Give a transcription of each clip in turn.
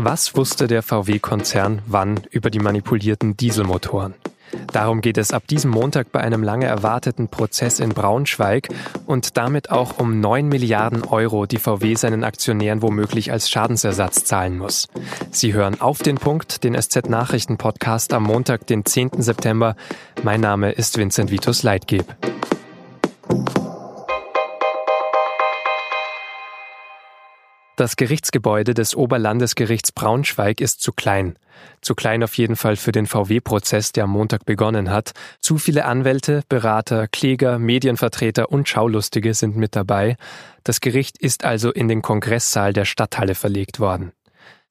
Was wusste der VW-Konzern wann über die manipulierten Dieselmotoren? Darum geht es ab diesem Montag bei einem lange erwarteten Prozess in Braunschweig und damit auch um 9 Milliarden Euro, die VW seinen Aktionären womöglich als Schadensersatz zahlen muss. Sie hören auf den Punkt, den SZ-Nachrichten-Podcast am Montag, den 10. September. Mein Name ist Vincent Vitus Leitgeb. Das Gerichtsgebäude des Oberlandesgerichts Braunschweig ist zu klein. Zu klein auf jeden Fall für den VW-Prozess, der am Montag begonnen hat. Zu viele Anwälte, Berater, Kläger, Medienvertreter und Schaulustige sind mit dabei. Das Gericht ist also in den Kongresssaal der Stadthalle verlegt worden.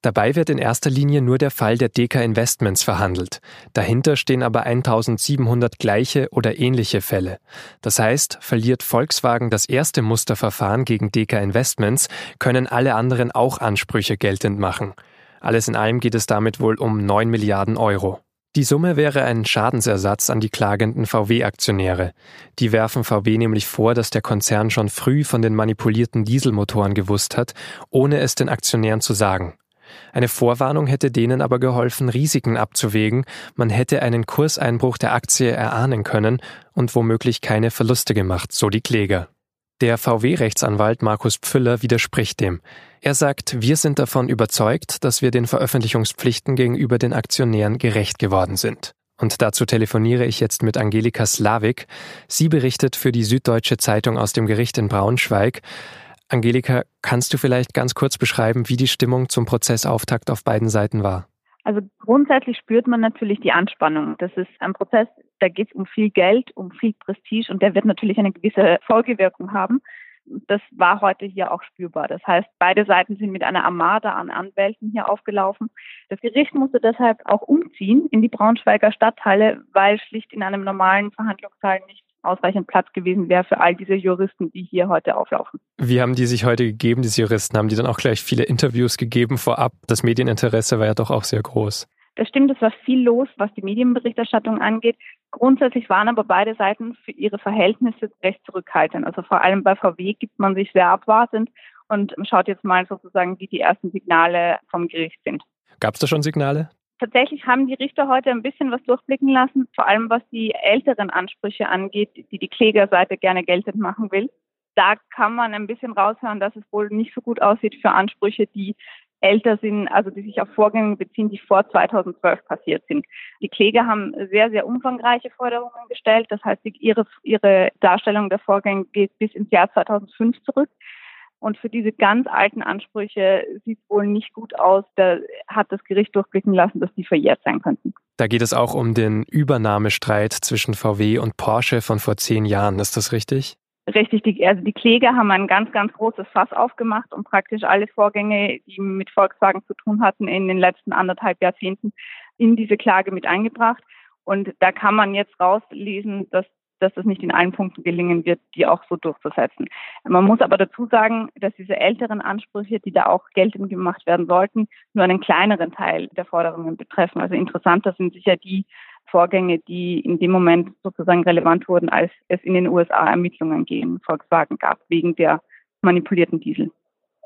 Dabei wird in erster Linie nur der Fall der Deka Investments verhandelt. Dahinter stehen aber 1700 gleiche oder ähnliche Fälle. Das heißt, verliert Volkswagen das erste Musterverfahren gegen Deka Investments, können alle anderen auch Ansprüche geltend machen. Alles in allem geht es damit wohl um 9 Milliarden Euro. Die Summe wäre ein Schadensersatz an die klagenden VW-Aktionäre. Die werfen VW nämlich vor, dass der Konzern schon früh von den manipulierten Dieselmotoren gewusst hat, ohne es den Aktionären zu sagen. Eine Vorwarnung hätte denen aber geholfen, Risiken abzuwägen, man hätte einen Kurseinbruch der Aktie erahnen können und womöglich keine Verluste gemacht, so die Kläger. Der VW-Rechtsanwalt Markus Pfüller widerspricht dem. Er sagt, wir sind davon überzeugt, dass wir den Veröffentlichungspflichten gegenüber den Aktionären gerecht geworden sind. Und dazu telefoniere ich jetzt mit Angelika Slavik. Sie berichtet für die Süddeutsche Zeitung aus dem Gericht in Braunschweig. Angelika, kannst du vielleicht ganz kurz beschreiben, wie die Stimmung zum Prozessauftakt auf beiden Seiten war? Also grundsätzlich spürt man natürlich die Anspannung. Das ist ein Prozess, da geht es um viel Geld, um viel Prestige und der wird natürlich eine gewisse Folgewirkung haben. Das war heute hier auch spürbar. Das heißt, beide Seiten sind mit einer Armada an Anwälten hier aufgelaufen. Das Gericht musste deshalb auch umziehen in die Braunschweiger Stadthalle, weil schlicht in einem normalen Verhandlungssaal nicht ausreichend Platz gewesen wäre für all diese Juristen, die hier heute auflaufen. Wie haben die sich heute gegeben, diese Juristen? Haben die dann auch gleich viele Interviews gegeben vorab? Das Medieninteresse war ja doch auch sehr groß. Das stimmt, es war viel los, was die Medienberichterstattung angeht. Grundsätzlich waren aber beide Seiten für ihre Verhältnisse recht zurückhaltend. Also vor allem bei VW gibt man sich sehr abwartend und schaut jetzt mal sozusagen, wie die ersten Signale vom Gericht sind. Gab es da schon Signale? Tatsächlich haben die Richter heute ein bisschen was durchblicken lassen, vor allem was die älteren Ansprüche angeht, die die Klägerseite gerne geltend machen will. Da kann man ein bisschen raushören, dass es wohl nicht so gut aussieht für Ansprüche, die älter sind, also die sich auf Vorgänge beziehen, die vor 2012 passiert sind. Die Kläger haben sehr, sehr umfangreiche Forderungen gestellt. Das heißt, ihre, ihre Darstellung der Vorgänge geht bis ins Jahr 2005 zurück. Und für diese ganz alten Ansprüche sieht es wohl nicht gut aus. Da hat das Gericht durchblicken lassen, dass die verjährt sein könnten. Da geht es auch um den Übernahmestreit zwischen VW und Porsche von vor zehn Jahren. Ist das richtig? Richtig, die, also die Kläger haben ein ganz, ganz großes Fass aufgemacht und praktisch alle Vorgänge, die mit Volkswagen zu tun hatten, in den letzten anderthalb Jahrzehnten in diese Klage mit eingebracht. Und da kann man jetzt rauslesen, dass dass es nicht in allen Punkten gelingen wird, die auch so durchzusetzen. Man muss aber dazu sagen, dass diese älteren Ansprüche, die da auch geltend gemacht werden sollten, nur einen kleineren Teil der Forderungen betreffen. Also interessanter sind sicher die Vorgänge, die in dem Moment sozusagen relevant wurden, als es in den USA Ermittlungen gegen Volkswagen gab, wegen der manipulierten Diesel.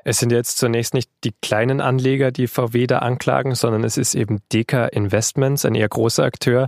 Es sind jetzt zunächst nicht die kleinen Anleger, die VW da anklagen, sondern es ist eben Deka Investments, ein eher großer Akteur.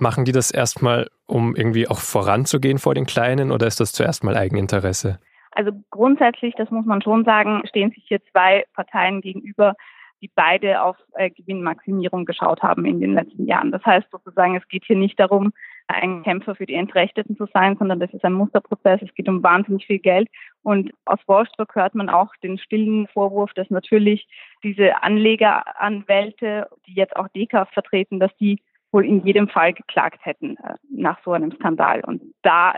Machen die das erstmal, um irgendwie auch voranzugehen vor den Kleinen oder ist das zuerst mal Eigeninteresse? Also grundsätzlich, das muss man schon sagen, stehen sich hier zwei Parteien gegenüber, die beide auf äh, Gewinnmaximierung geschaut haben in den letzten Jahren. Das heißt sozusagen, es geht hier nicht darum, ein Kämpfer für die Entrechteten zu sein, sondern das ist ein Musterprozess. Es geht um wahnsinnig viel Geld. Und aus Wolfsburg hört man auch den stillen Vorwurf, dass natürlich diese Anlegeranwälte, die jetzt auch DECA vertreten, dass die wohl in jedem Fall geklagt hätten äh, nach so einem Skandal. Und da,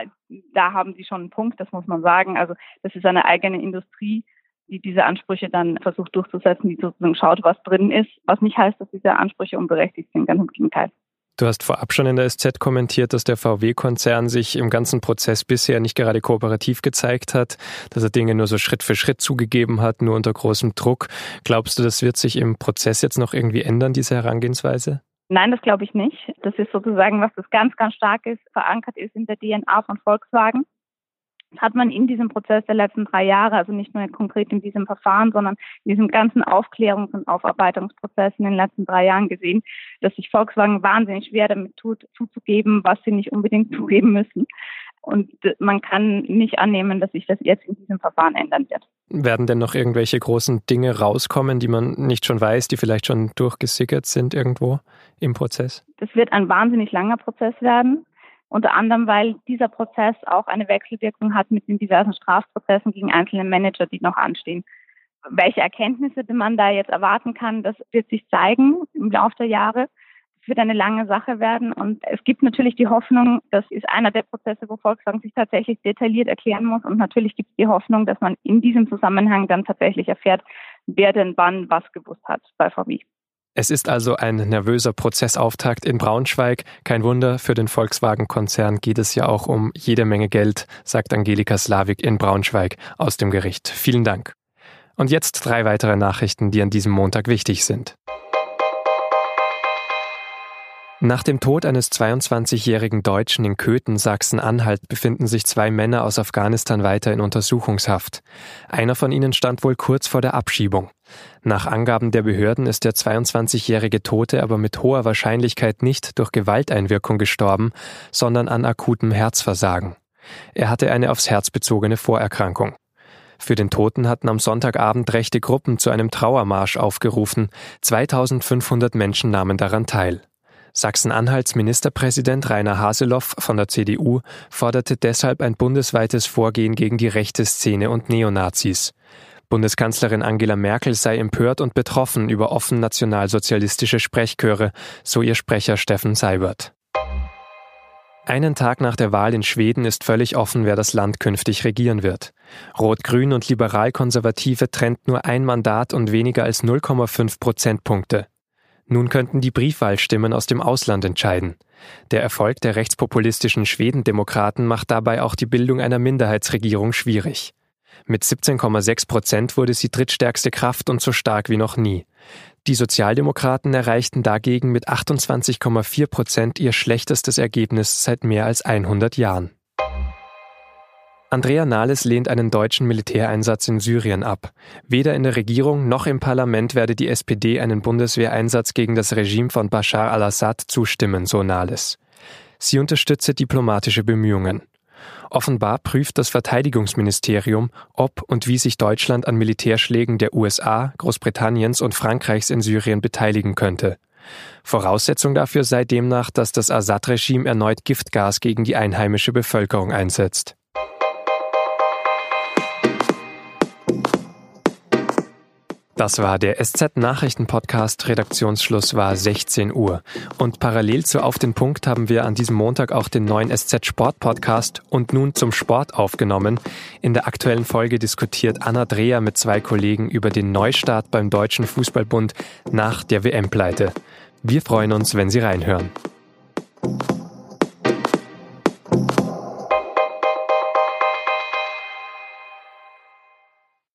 da haben sie schon einen Punkt, das muss man sagen. Also das ist eine eigene Industrie, die diese Ansprüche dann versucht durchzusetzen, die sozusagen schaut, was drin ist, was nicht heißt, dass diese Ansprüche unberechtigt sind, ganz im Gegenteil. Du hast vorab schon in der SZ kommentiert, dass der VW-Konzern sich im ganzen Prozess bisher nicht gerade kooperativ gezeigt hat, dass er Dinge nur so Schritt für Schritt zugegeben hat, nur unter großem Druck. Glaubst du, das wird sich im Prozess jetzt noch irgendwie ändern, diese Herangehensweise? Nein, das glaube ich nicht. Das ist sozusagen, was das ganz, ganz stark ist, verankert ist in der DNA von Volkswagen. hat man in diesem Prozess der letzten drei Jahre, also nicht nur konkret in diesem Verfahren, sondern in diesem ganzen Aufklärungs- und Aufarbeitungsprozess in den letzten drei Jahren gesehen, dass sich Volkswagen wahnsinnig schwer damit tut, zuzugeben, was sie nicht unbedingt zugeben müssen. Und man kann nicht annehmen, dass sich das jetzt in diesem Verfahren ändern wird. Werden denn noch irgendwelche großen Dinge rauskommen, die man nicht schon weiß, die vielleicht schon durchgesickert sind irgendwo im Prozess? Das wird ein wahnsinnig langer Prozess werden. Unter anderem, weil dieser Prozess auch eine Wechselwirkung hat mit den diversen Strafprozessen gegen einzelne Manager, die noch anstehen. Welche Erkenntnisse man da jetzt erwarten kann, das wird sich zeigen im Laufe der Jahre. Wird eine lange Sache werden und es gibt natürlich die Hoffnung, das ist einer der Prozesse, wo Volkswagen sich tatsächlich detailliert erklären muss und natürlich gibt es die Hoffnung, dass man in diesem Zusammenhang dann tatsächlich erfährt, wer denn wann was gewusst hat bei VW. Es ist also ein nervöser Prozessauftakt in Braunschweig. Kein Wunder, für den Volkswagen-Konzern geht es ja auch um jede Menge Geld, sagt Angelika Slavik in Braunschweig aus dem Gericht. Vielen Dank. Und jetzt drei weitere Nachrichten, die an diesem Montag wichtig sind. Nach dem Tod eines 22-jährigen Deutschen in Köthen, Sachsen-Anhalt, befinden sich zwei Männer aus Afghanistan weiter in Untersuchungshaft. Einer von ihnen stand wohl kurz vor der Abschiebung. Nach Angaben der Behörden ist der 22-jährige Tote aber mit hoher Wahrscheinlichkeit nicht durch Gewalteinwirkung gestorben, sondern an akutem Herzversagen. Er hatte eine aufs Herz bezogene Vorerkrankung. Für den Toten hatten am Sonntagabend rechte Gruppen zu einem Trauermarsch aufgerufen. 2500 Menschen nahmen daran teil. Sachsen-Anhalts Ministerpräsident Rainer Haseloff von der CDU forderte deshalb ein bundesweites Vorgehen gegen die rechte Szene und Neonazis. Bundeskanzlerin Angela Merkel sei empört und betroffen über offen nationalsozialistische Sprechchöre, so ihr Sprecher Steffen Seibert. Einen Tag nach der Wahl in Schweden ist völlig offen, wer das Land künftig regieren wird. Rot-Grün und Liberal-Konservative trennt nur ein Mandat und weniger als 0,5 Prozentpunkte. Nun könnten die Briefwahlstimmen aus dem Ausland entscheiden. Der Erfolg der rechtspopulistischen Schwedendemokraten macht dabei auch die Bildung einer Minderheitsregierung schwierig. Mit 17,6 Prozent wurde sie drittstärkste Kraft und so stark wie noch nie. Die Sozialdemokraten erreichten dagegen mit 28,4 Prozent ihr schlechtestes Ergebnis seit mehr als 100 Jahren. Andrea Nahles lehnt einen deutschen Militäreinsatz in Syrien ab. Weder in der Regierung noch im Parlament werde die SPD einen Bundeswehreinsatz gegen das Regime von Bashar al-Assad zustimmen, so Nahles. Sie unterstütze diplomatische Bemühungen. Offenbar prüft das Verteidigungsministerium, ob und wie sich Deutschland an Militärschlägen der USA, Großbritanniens und Frankreichs in Syrien beteiligen könnte. Voraussetzung dafür sei demnach, dass das Assad-Regime erneut Giftgas gegen die einheimische Bevölkerung einsetzt. Das war der SZ-Nachrichten-Podcast. Redaktionsschluss war 16 Uhr. Und parallel zu Auf den Punkt haben wir an diesem Montag auch den neuen SZ-Sport-Podcast und nun zum Sport aufgenommen. In der aktuellen Folge diskutiert Anna Dreher mit zwei Kollegen über den Neustart beim Deutschen Fußballbund nach der WM-Pleite. Wir freuen uns, wenn Sie reinhören.